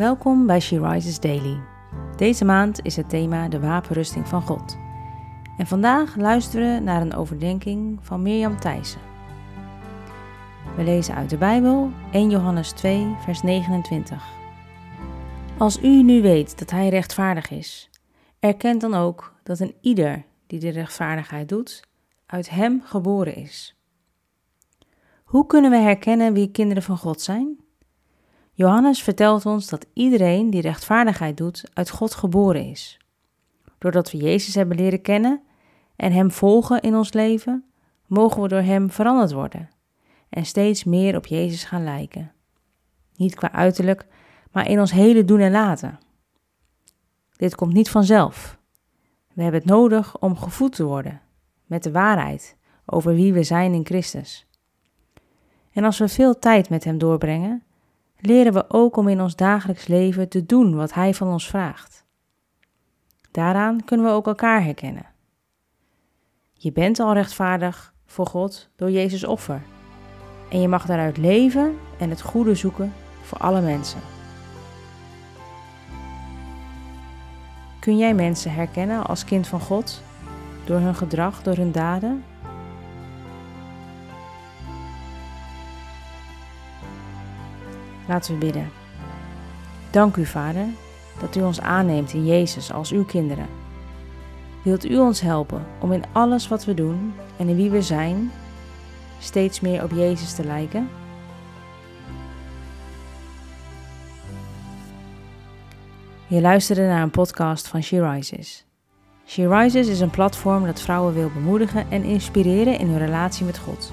Welkom bij She Rises Daily. Deze maand is het thema de wapenrusting van God. En vandaag luisteren we naar een overdenking van Mirjam Thijssen. We lezen uit de Bijbel 1 Johannes 2, vers 29. Als u nu weet dat hij rechtvaardig is, erkent dan ook dat een ieder die de rechtvaardigheid doet, uit hem geboren is. Hoe kunnen we herkennen wie kinderen van God zijn? Johannes vertelt ons dat iedereen die rechtvaardigheid doet uit God geboren is. Doordat we Jezus hebben leren kennen en Hem volgen in ons leven, mogen we door Hem veranderd worden en steeds meer op Jezus gaan lijken. Niet qua uiterlijk, maar in ons hele doen en laten. Dit komt niet vanzelf. We hebben het nodig om gevoed te worden met de waarheid over wie we zijn in Christus. En als we veel tijd met Hem doorbrengen, leren we ook om in ons dagelijks leven te doen wat Hij van ons vraagt. Daaraan kunnen we ook elkaar herkennen. Je bent al rechtvaardig voor God door Jezus offer. En je mag daaruit leven en het goede zoeken voor alle mensen. Kun jij mensen herkennen als kind van God door hun gedrag, door hun daden? Laten we bidden. Dank u, Vader, dat u ons aanneemt in Jezus als uw kinderen. Wilt u ons helpen om in alles wat we doen en in wie we zijn steeds meer op Jezus te lijken? Je luisterde naar een podcast van She Rises. She Rises is een platform dat vrouwen wil bemoedigen en inspireren in hun relatie met God.